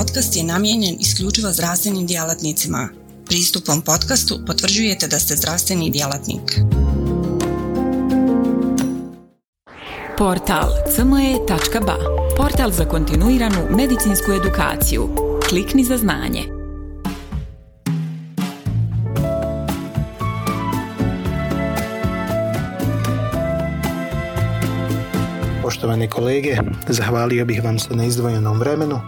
podcast je namijenjen isključivo zdravstvenim djelatnicima. Pristupom podcastu potvrđujete da ste zdravstveni djelatnik. Portal cme.ba Portal za kontinuiranu medicinsku edukaciju. Klikni za znanje. Poštovane kolege, zahvalio bih vam se na izdvojenom vremenu,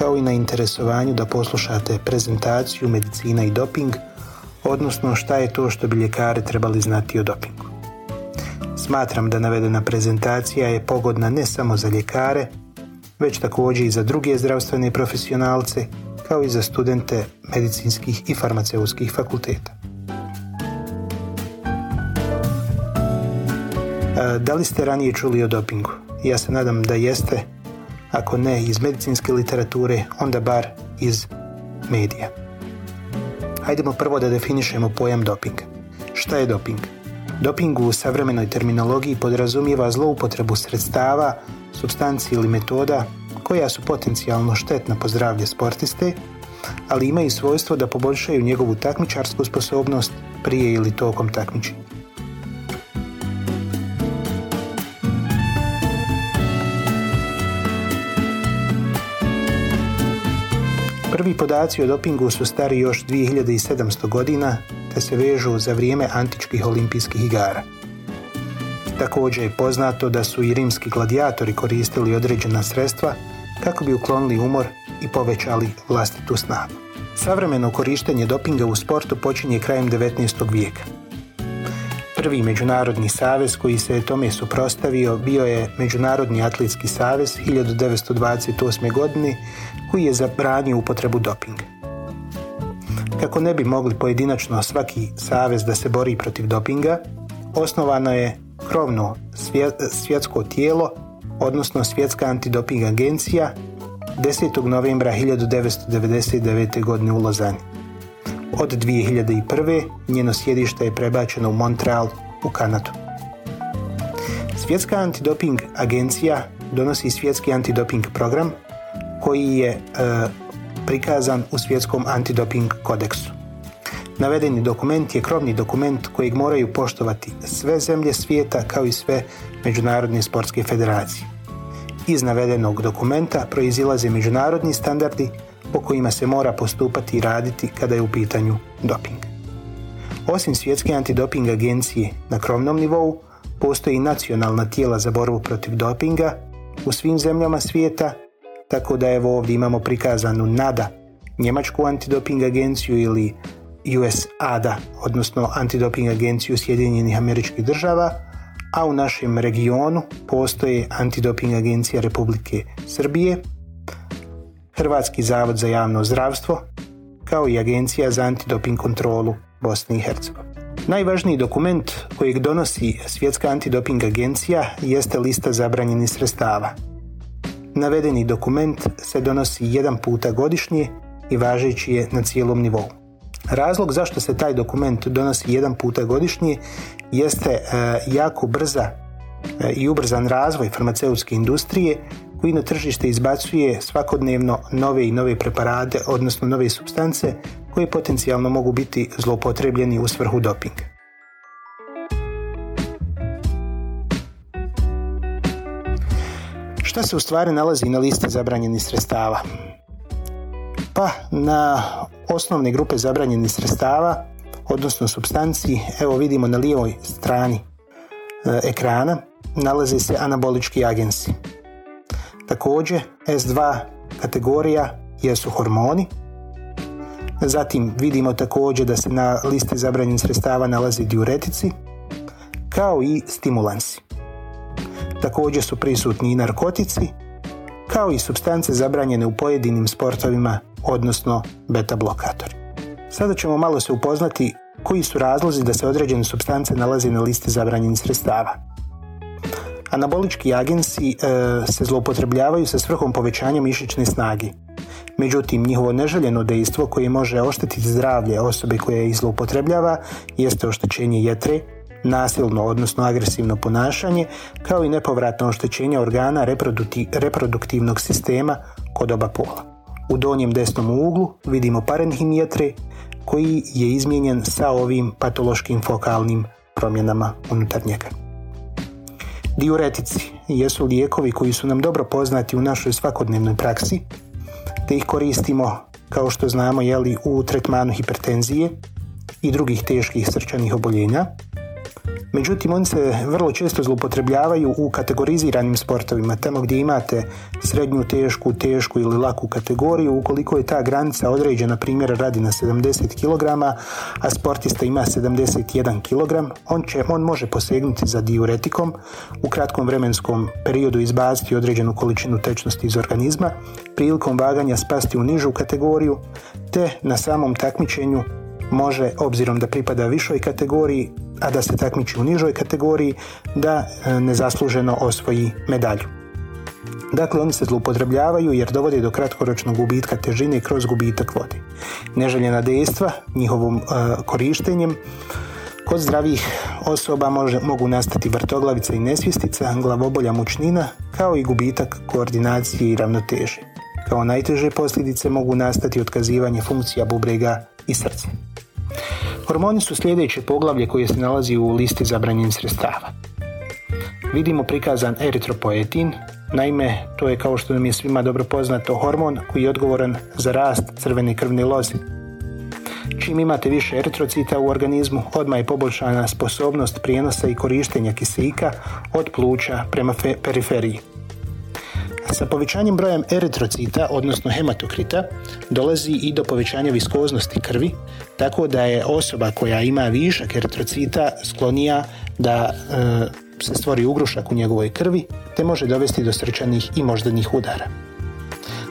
kao i na interesovanju da poslušate prezentaciju medicina i doping, odnosno šta je to što bi ljekari trebali znati o dopingu. Smatram da navedena prezentacija je pogodna ne samo za ljekare, već također i za druge zdravstvene profesionalce, kao i za studente medicinskih i farmaceutskih fakulteta. Da li ste ranije čuli o dopingu? Ja se nadam da jeste, ako ne iz medicinske literature, onda bar iz medija. Hajdemo prvo da definišemo pojam dopinga. Šta je doping? Doping u savremenoj terminologiji podrazumijeva zloupotrebu sredstava, substanci ili metoda koja su potencijalno štetna po zdravlje sportiste, ali imaju svojstvo da poboljšaju njegovu takmičarsku sposobnost prije ili tokom takmičenja. Prvi podaci o dopingu su stari još 2700 godina te se vežu za vrijeme antičkih olimpijskih igara. Također je poznato da su i rimski gladijatori koristili određena sredstva kako bi uklonili umor i povećali vlastitu snagu. Savremeno korištenje dopinga u sportu počinje krajem 19. vijeka. Prvi međunarodni savez koji se je tome suprostavio bio je Međunarodni atletski savez 1928. godine koji je zabranio upotrebu dopinga. Kako ne bi mogli pojedinačno svaki savez da se bori protiv dopinga, osnovano je krovno svjetsko tijelo, odnosno Svjetska antidoping agencija 10. novembra 1999. godine u Lozani. Od 2001. njeno sjedište je prebačeno u Montreal u Kanadu. Svjetska antidoping agencija donosi svjetski antidoping program koji je e, prikazan u svjetskom antidoping kodeksu. Navedeni dokument je krovni dokument kojeg moraju poštovati sve zemlje svijeta kao i sve međunarodne sportske federacije. Iz navedenog dokumenta proizilaze međunarodni standardi po kojima se mora postupati i raditi kada je u pitanju doping. Osim svjetske antidoping agencije na krovnom nivou, postoji nacionalna tijela za borbu protiv dopinga u svim zemljama svijeta, tako da evo ovdje imamo prikazanu NADA, Njemačku antidoping agenciju ili USADA, odnosno antidoping agenciju Sjedinjenih američkih država, a u našem regionu postoje antidoping agencija Republike Srbije, Hrvatski zavod za javno zdravstvo, kao i Agencija za antidoping kontrolu Bosne i Hercegovine. Najvažniji dokument kojeg donosi Svjetska antidoping agencija jeste lista zabranjenih sredstava. Navedeni dokument se donosi jedan puta godišnje i važeći je na cijelom nivou. Razlog zašto se taj dokument donosi jedan puta godišnje jeste e, jako brza e, i ubrzan razvoj farmaceutske industrije na tržište izbacuje svakodnevno nove i nove preparate, odnosno nove substance koje potencijalno mogu biti zloupotrebljeni u svrhu dopinga. Šta se u stvari nalazi na listi zabranjenih sredstava? Pa na osnovne grupe zabranjenih sredstava, odnosno substanci, evo vidimo na lijevoj strani e, ekrana, nalaze se anabolički agensi. Također S2 kategorija jesu hormoni. Zatim vidimo također da se na listi zabranjenih sredstava nalazi diuretici kao i stimulansi. Također su prisutni i narkotici kao i substance zabranjene u pojedinim sportovima, odnosno beta blokatori. Sada ćemo malo se upoznati koji su razlozi da se određene substance nalaze na listi zabranjenih sredstava. Anabolički agensi e, se zloupotrebljavaju sa svrhom povećanja mišićne snage. Međutim, njihovo neželjeno dejstvo koje može oštetiti zdravlje osobe koja ih zloupotrebljava jeste oštećenje jetre, nasilno odnosno agresivno ponašanje, kao i nepovratno oštećenje organa reproduktivnog sistema kod oba pola. U donjem desnom uglu vidimo parenhimjetre koji je izmijenjen sa ovim patološkim fokalnim promjenama unutar njega. Diuretici jesu lijekovi koji su nam dobro poznati u našoj svakodnevnoj praksi, te ih koristimo, kao što znamo, jeli, u tretmanu hipertenzije i drugih teških srčanih oboljenja, Međutim, oni se vrlo često zloupotrebljavaju u kategoriziranim sportovima, tamo gdje imate srednju, tešku, tešku ili laku kategoriju, ukoliko je ta granica određena, primjer radi na 70 kg, a sportista ima 71 kg, on, će, on može posegnuti za diuretikom, u kratkom vremenskom periodu izbaciti određenu količinu tečnosti iz organizma, prilikom vaganja spasti u nižu kategoriju, te na samom takmičenju može, obzirom da pripada višoj kategoriji, a da se takmiči u nižoj kategoriji, da e, nezasluženo osvoji medalju. Dakle, oni se zloupotrebljavaju jer dovode do kratkoročnog gubitka težine kroz gubitak vode. Neželjena dejstva njihovom e, korištenjem Kod zdravih osoba može, mogu nastati vrtoglavica i nesvjestica, glavobolja mučnina, kao i gubitak koordinacije i ravnoteže. Kao najteže posljedice mogu nastati otkazivanje funkcija bubrega i srca. Hormoni su sljedeće poglavlje koje se nalazi u listi zabranjenih sredstava. Vidimo prikazan eritropoetin, naime to je kao što nam je svima dobro poznato hormon koji je odgovoran za rast crvene krvne loze. Čim imate više eritrocita u organizmu, odmah je poboljšana sposobnost prijenosa i korištenja kisika od pluća prema periferiji. Sa povećanjem brojem eritrocita, odnosno hematokrita, dolazi i do povećanja viskoznosti krvi, tako da je osoba koja ima višak eritrocita sklonija da e, se stvori ugrušak u njegovoj krvi, te može dovesti do srčanih i moždanih udara.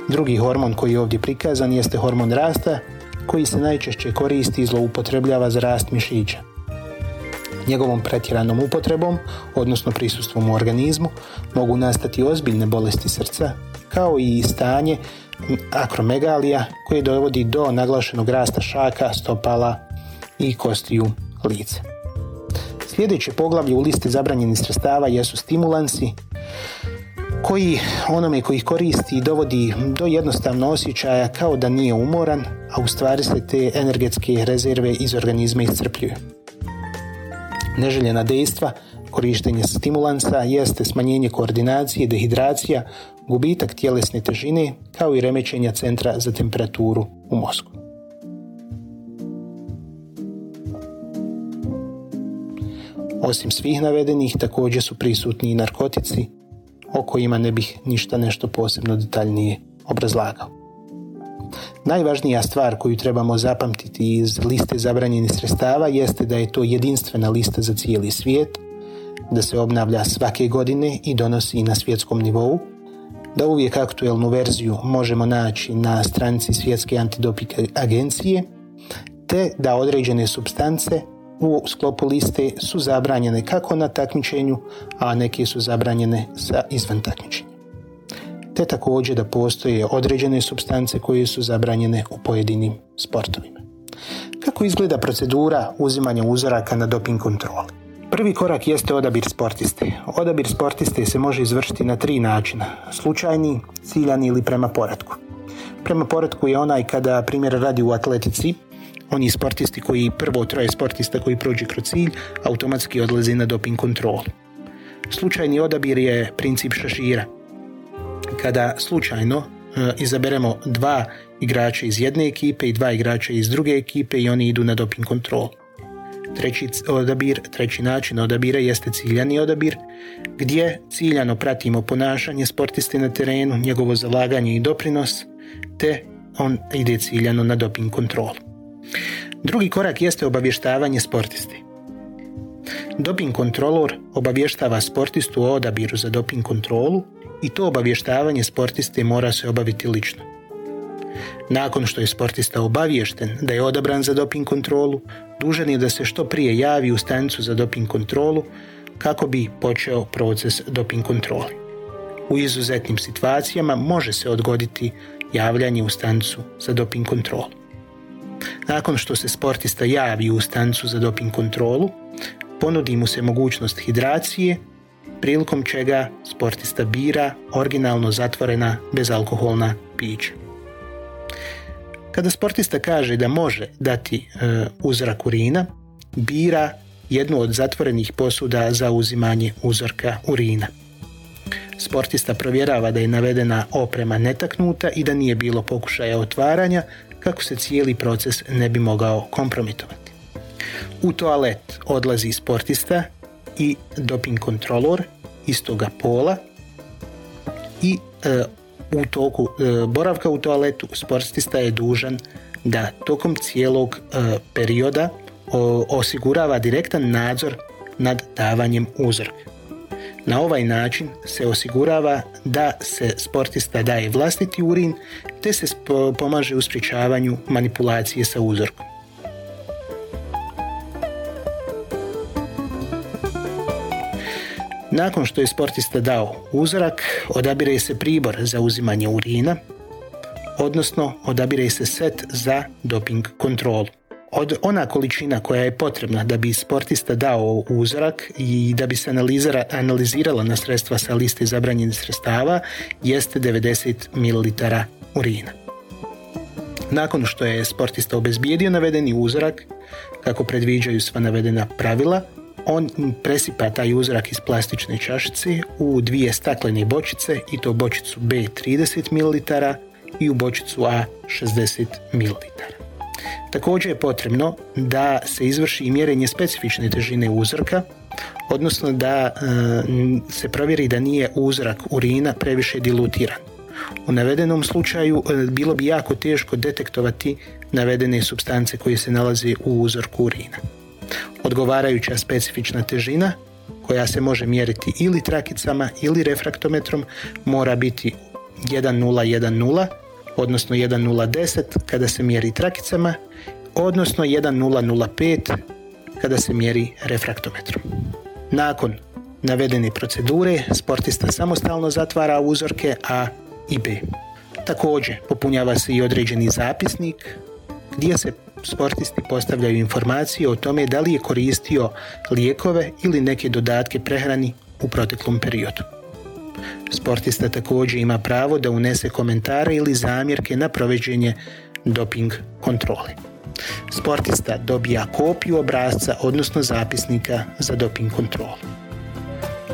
Drugi hormon koji je ovdje prikazan jeste hormon rasta, koji se najčešće koristi i zloupotrebljava za rast mišića. Njegovom pretjeranom upotrebom, odnosno prisustvom u organizmu, mogu nastati ozbiljne bolesti srca, kao i stanje akromegalija koje dovodi do naglašenog rasta šaka, stopala i kostiju lica. Sljedeće poglavlje u listi zabranjenih sredstava jesu stimulansi koji onome koji ih koristi dovodi do jednostavno osjećaja kao da nije umoran, a u stvari se te energetske rezerve iz organizma iscrpljuju. Neželjena dejstva, korištenje stimulansa jeste smanjenje koordinacije, dehidracija, gubitak tjelesne težine kao i remećenja centra za temperaturu u mozgu. Osim svih navedenih također su prisutni i narkotici o kojima ne bih ništa nešto posebno detaljnije obrazlagao. Najvažnija stvar koju trebamo zapamtiti iz liste zabranjenih sredstava jeste da je to jedinstvena lista za cijeli svijet, da se obnavlja svake godine i donosi na svjetskom nivou, da uvijek aktuelnu verziju možemo naći na stranici Svjetske antidoping agencije, te da određene substance u sklopu liste su zabranjene kako na takmičenju, a neke su zabranjene sa izvan takmičenja te također da postoje određene substance koje su zabranjene u pojedinim sportovima. Kako izgleda procedura uzimanja uzoraka na doping kontroli? Prvi korak jeste odabir sportiste. Odabir sportiste se može izvršiti na tri načina. Slučajni, ciljani ili prema poradku. Prema poradku je onaj kada primjer radi u atletici, oni sportisti koji prvo troje sportista koji prođe kroz cilj automatski odlaze na doping kontrolu. Slučajni odabir je princip šašira kada slučajno e, izaberemo dva igrača iz jedne ekipe i dva igrača iz druge ekipe i oni idu na doping kontrolu. Treći odabir, treći način odabira jeste ciljani odabir, gdje ciljano pratimo ponašanje sportiste na terenu, njegovo zalaganje i doprinos, te on ide ciljano na doping kontrolu. Drugi korak jeste obavještavanje sportisti. Doping kontrolor obavještava sportistu o odabiru za doping kontrolu i to obavještavanje sportiste mora se obaviti lično. Nakon što je sportista obaviješten da je odabran za doping kontrolu, dužan je da se što prije javi u stanicu za doping kontrolu kako bi počeo proces doping kontrole. U izuzetnim situacijama može se odgoditi javljanje u stanicu za doping kontrolu. Nakon što se sportista javi u stanicu za doping kontrolu, ponudi mu se mogućnost hidracije prilikom čega sportista bira originalno zatvorena bezalkoholna pića. Kada sportista kaže da može dati e, uzrak urina, bira jednu od zatvorenih posuda za uzimanje uzorka urina. Sportista provjerava da je navedena oprema netaknuta i da nije bilo pokušaja otvaranja kako se cijeli proces ne bi mogao kompromitovati. U toalet odlazi sportista i doping kontrolor istoga pola i e, u toku e, boravka u toaletu sportista je dužan da tokom cijelog e, perioda osigurava direktan nadzor nad davanjem uzorka. Na ovaj način se osigurava da se sportista daje vlastiti urin te se pomaže u sprječavanju manipulacije sa uzorkom. Nakon što je sportista dao uzorak, odabire se pribor za uzimanje urina, odnosno odabire se set za doping kontrolu. Od ona količina koja je potrebna da bi sportista dao uzorak i da bi se analizirala na sredstva sa liste zabranjenih sredstava jeste 90 ml urina. Nakon što je sportista obezbijedio navedeni uzorak, kako predviđaju sva navedena pravila, on presipa taj uzorak iz plastične čašice u dvije staklene bočice i to bočicu B 30 ml i u bočicu A 60 ml. Također je potrebno da se izvrši i mjerenje specifične težine uzorka, odnosno da e, se provjeri da nije uzrak urina previše dilutiran. U navedenom slučaju e, bilo bi jako teško detektovati navedene substance koje se nalaze u uzorku urina. Odgovarajuća specifična težina koja se može mjeriti ili trakicama ili refraktometrom mora biti 1010 odnosno 1010 kada se mjeri trakicama odnosno 1005 kada se mjeri refraktometrom. Nakon navedene procedure sportista samostalno zatvara uzorke A i B. Također popunjava se i određeni zapisnik gdje se sportisti postavljaju informacije o tome da li je koristio lijekove ili neke dodatke prehrani u proteklom periodu. Sportista također ima pravo da unese komentare ili zamjerke na provođenje doping kontrole. Sportista dobija kopiju obrazca, odnosno zapisnika za doping kontrolu.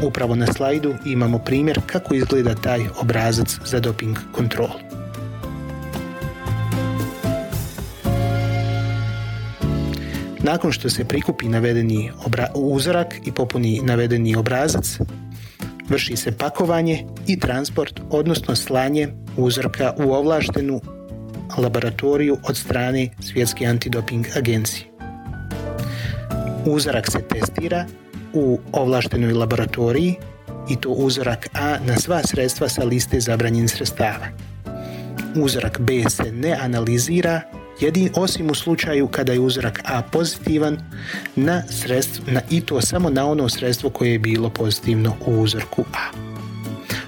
Upravo na slajdu imamo primjer kako izgleda taj obrazac za doping kontrolu. Nakon što se prikupi navedeni uzorak i popuni navedeni obrazac, vrši se pakovanje i transport, odnosno slanje uzorka u ovlaštenu laboratoriju od strane Svjetske antidoping agencije. Uzorak se testira u ovlaštenoj laboratoriji i to uzorak A na sva sredstva sa liste zabranjenih sredstava. Uzorak B se ne analizira jedin osim u slučaju kada je uzorak A pozitivan na sredstvo, na, i to samo na ono sredstvo koje je bilo pozitivno u uzorku A.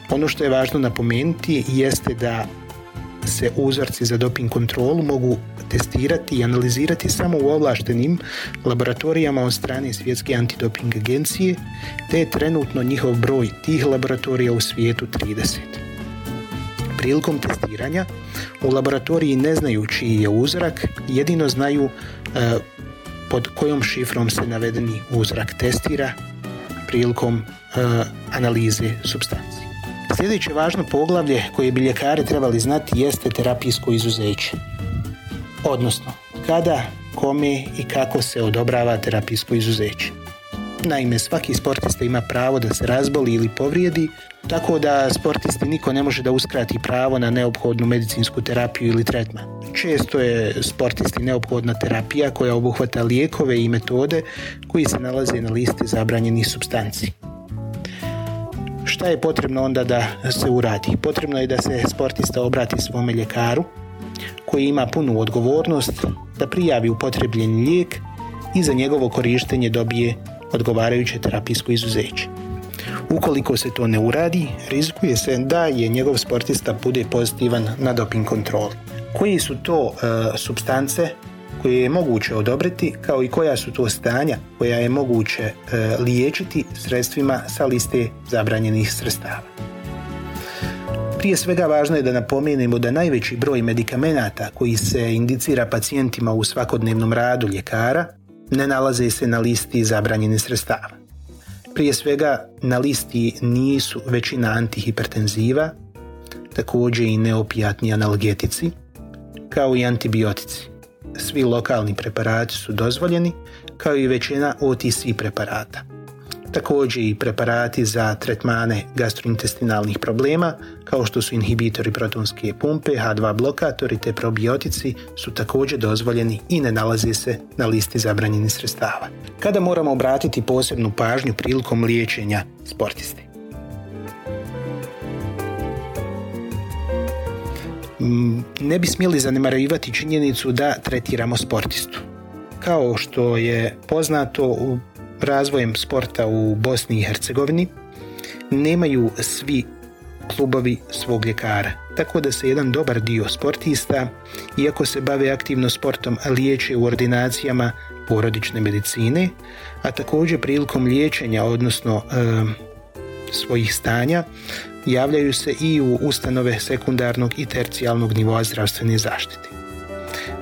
Ono što je važno napomenuti jeste da se uzorci za doping kontrolu mogu testirati i analizirati samo u ovlaštenim laboratorijama od strane Svjetske antidoping agencije, te je trenutno njihov broj tih laboratorija u svijetu 30. Prilikom testiranja u laboratoriji ne znaju čiji je uzrak, jedino znaju e, pod kojom šifrom se navedeni uzrak testira prilikom e, analize substanci. Sljedeće važno poglavlje koje bi ljekari trebali znati jeste terapijsko izuzeće. Odnosno, kada, kome i kako se odobrava terapijsko izuzeće. Naime, svaki sportista ima pravo da se razboli ili povrijedi, tako da sportisti niko ne može da uskrati pravo na neophodnu medicinsku terapiju ili tretman. Često je sportisti neophodna terapija koja obuhvata lijekove i metode koji se nalaze na listi zabranjenih substanci. Šta je potrebno onda da se uradi? Potrebno je da se sportista obrati svome ljekaru koji ima punu odgovornost da prijavi upotrebljeni lijek i za njegovo korištenje dobije odgovarajuće terapijsko izuzeće. Ukoliko se to ne uradi, rizikuje se da je njegov sportista bude pozitivan na doping kontroli. Koji su to uh, substance koje je moguće odobriti kao i koja su to stanja koja je moguće e, liječiti sredstvima sa liste zabranjenih sredstava. Prije svega važno je da napomenemo da najveći broj medikamenata koji se indicira pacijentima u svakodnevnom radu ljekara ne nalaze se na listi zabranjenih sredstava. Prije svega na listi nisu većina antihipertenziva, također i neopijatni analgetici, kao i antibiotici. Svi lokalni preparati su dozvoljeni, kao i većina OTC preparata. Također i preparati za tretmane gastrointestinalnih problema, kao što su inhibitori protonske pumpe, H2 blokatori te probiotici su također dozvoljeni i ne nalaze se na listi zabranjenih sredstava. Kada moramo obratiti posebnu pažnju prilikom liječenja sportisti? Mm, ne bi smjeli zanemarivati činjenicu da tretiramo sportistu. Kao što je poznato, razvojem sporta u Bosni i Hercegovini nemaju svi klubovi svog ljekara. Tako da se jedan dobar dio sportista, iako se bave aktivno sportom, liječe u ordinacijama porodične medicine, a također prilikom liječenja, odnosno svojih stanja, javljaju se i u ustanove sekundarnog i tercijalnog nivoa zdravstvene zaštite.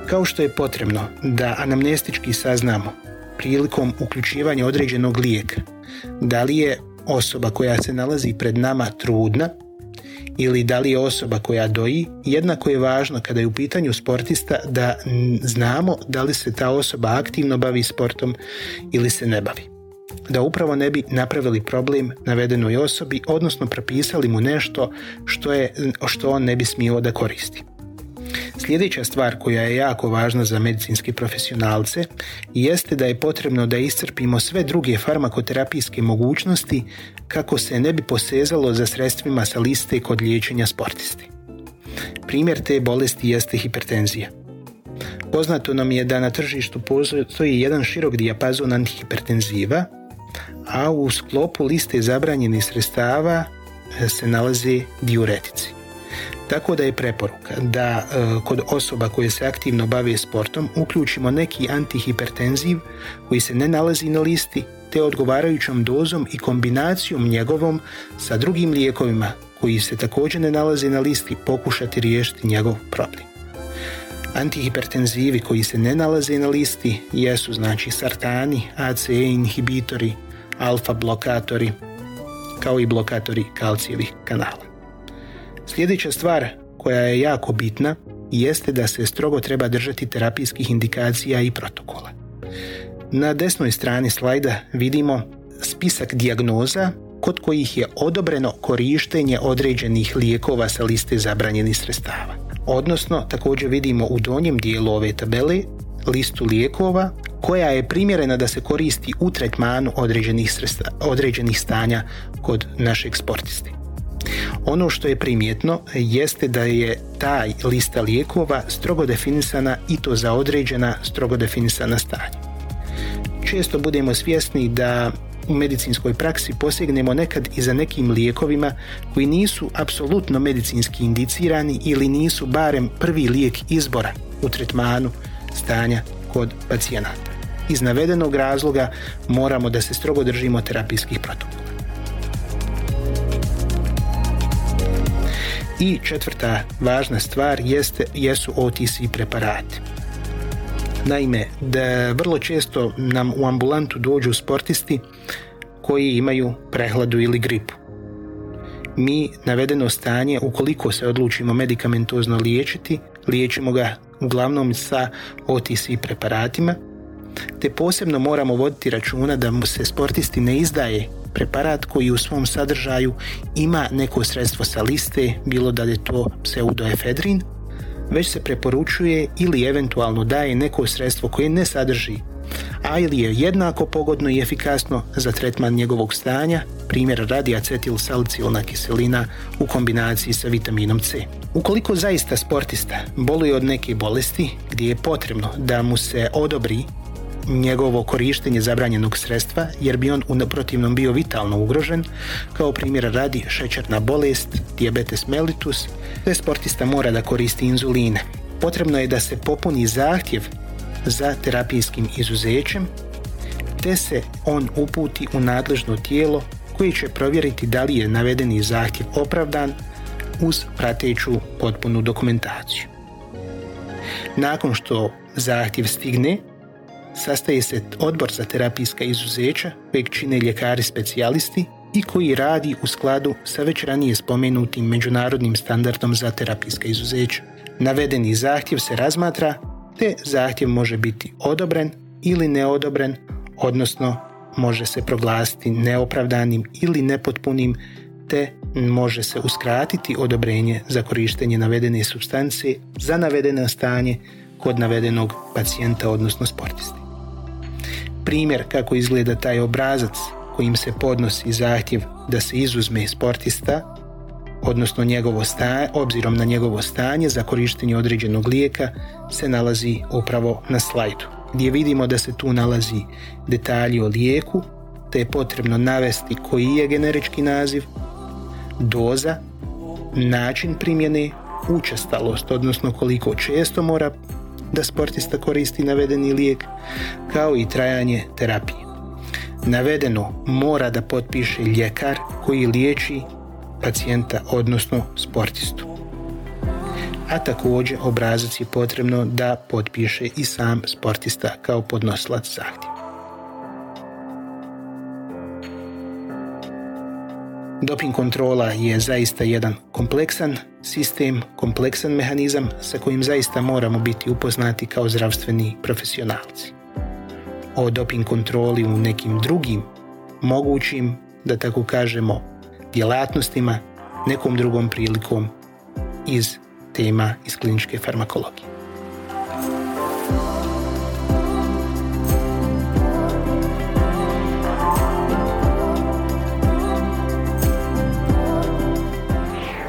Kao što je potrebno da anamnestički saznamo prilikom uključivanja određenog lijeka da li je osoba koja se nalazi pred nama trudna ili da li je osoba koja doji, jednako je važno kada je u pitanju sportista da znamo da li se ta osoba aktivno bavi sportom ili se ne bavi. Da upravo ne bi napravili problem navedenoj osobi, odnosno propisali mu nešto što, je, što on ne bi smio da koristi. Sljedeća stvar koja je jako važna za medicinske profesionalce jeste da je potrebno da iscrpimo sve druge farmakoterapijske mogućnosti kako se ne bi posezalo za sredstvima sa liste kod liječenja sportisti. Primjer te bolesti jeste hipertenzija. Poznato nam je da na tržištu postoji jedan širok dijapazon antihipertenziva, a u sklopu liste zabranjenih sredstava se nalaze diuretici. Tako da je preporuka da e, kod osoba koje se aktivno bave sportom uključimo neki antihipertenziv koji se ne nalazi na listi te odgovarajućom dozom i kombinacijom njegovom sa drugim lijekovima koji se također ne nalaze na listi pokušati riješiti njegov problem. Antihipertenzivi koji se ne nalaze na listi jesu znači sartani, ACE inhibitori, alfa blokatori, kao i blokatori kalcijevih kanala. Sljedeća stvar koja je jako bitna jeste da se strogo treba držati terapijskih indikacija i protokola. Na desnoj strani slajda vidimo spisak dijagnoza kod kojih je odobreno korištenje određenih lijekova sa liste zabranjenih sredstava. Odnosno, također vidimo u donjem dijelu ove tabele listu lijekova koja je primjerena da se koristi u tretmanu određenih, određenih stanja kod našeg sportisti. Ono što je primjetno jeste da je taj lista lijekova strogo definisana i to za određena strogo definisana stanja. Često budemo svjesni da u medicinskoj praksi posegnemo nekad i za nekim lijekovima koji nisu apsolutno medicinski indicirani ili nisu barem prvi lijek izbora u tretmanu stanja kod pacijenata. Iz navedenog razloga moramo da se strogo držimo terapijskih protokola. I četvrta važna stvar jeste, jesu OTC preparati. Naime, da vrlo često nam u ambulantu dođu sportisti koji imaju prehladu ili gripu. Mi navedeno stanje, ukoliko se odlučimo medikamentozno liječiti, liječimo ga uglavnom sa OTC preparatima, te posebno moramo voditi računa da mu se sportisti ne izdaje preparat koji u svom sadržaju ima neko sredstvo sa liste, bilo da je to pseudoefedrin, već se preporučuje ili eventualno daje neko sredstvo koje ne sadrži, a ili je jednako pogodno i efikasno za tretman njegovog stanja, primjer radi acetil salicilna kiselina u kombinaciji sa vitaminom C. Ukoliko zaista sportista boluje od neke bolesti gdje je potrebno da mu se odobri njegovo korištenje zabranjenog sredstva jer bi on u protivnom bio vitalno ugrožen, kao primjer radi šećerna bolest, diabetes mellitus, te sportista mora da koristi inzuline. Potrebno je da se popuni zahtjev za terapijskim izuzećem, te se on uputi u nadležno tijelo koji će provjeriti da li je navedeni zahtjev opravdan, uz prateću potpunu dokumentaciju. Nakon što zahtjev stigne, sastaje se odbor za terapijska izuzeća kojeg čine ljekari specijalisti i koji radi u skladu sa već ranije spomenutim međunarodnim standardom za terapijska izuzeća. Navedeni zahtjev se razmatra te zahtjev može biti odobren ili neodobren, odnosno može se proglasiti neopravdanim ili nepotpunim te može se uskratiti odobrenje za korištenje navedene substance za navedeno stanje kod navedenog pacijenta odnosno sportisti. Primjer kako izgleda taj obrazac kojim se podnosi zahtjev da se izuzme sportista odnosno njegovo stanje, obzirom na njegovo stanje za korištenje određenog lijeka se nalazi upravo na slajdu gdje vidimo da se tu nalazi detalji o lijeku te je potrebno navesti koji je generički naziv, doza, način primjene, učestalost, odnosno koliko često mora da sportista koristi navedeni lijek, kao i trajanje terapije. Navedeno mora da potpiše ljekar koji liječi pacijenta, odnosno sportistu. A također obrazac je potrebno da potpiše i sam sportista kao podnosilac zahtjeva. Doping kontrola je zaista jedan kompleksan sistem, kompleksan mehanizam sa kojim zaista moramo biti upoznati kao zdravstveni profesionalci. O doping kontroli u nekim drugim mogućim, da tako kažemo, djelatnostima nekom drugom prilikom iz tema iz kliničke farmakologije.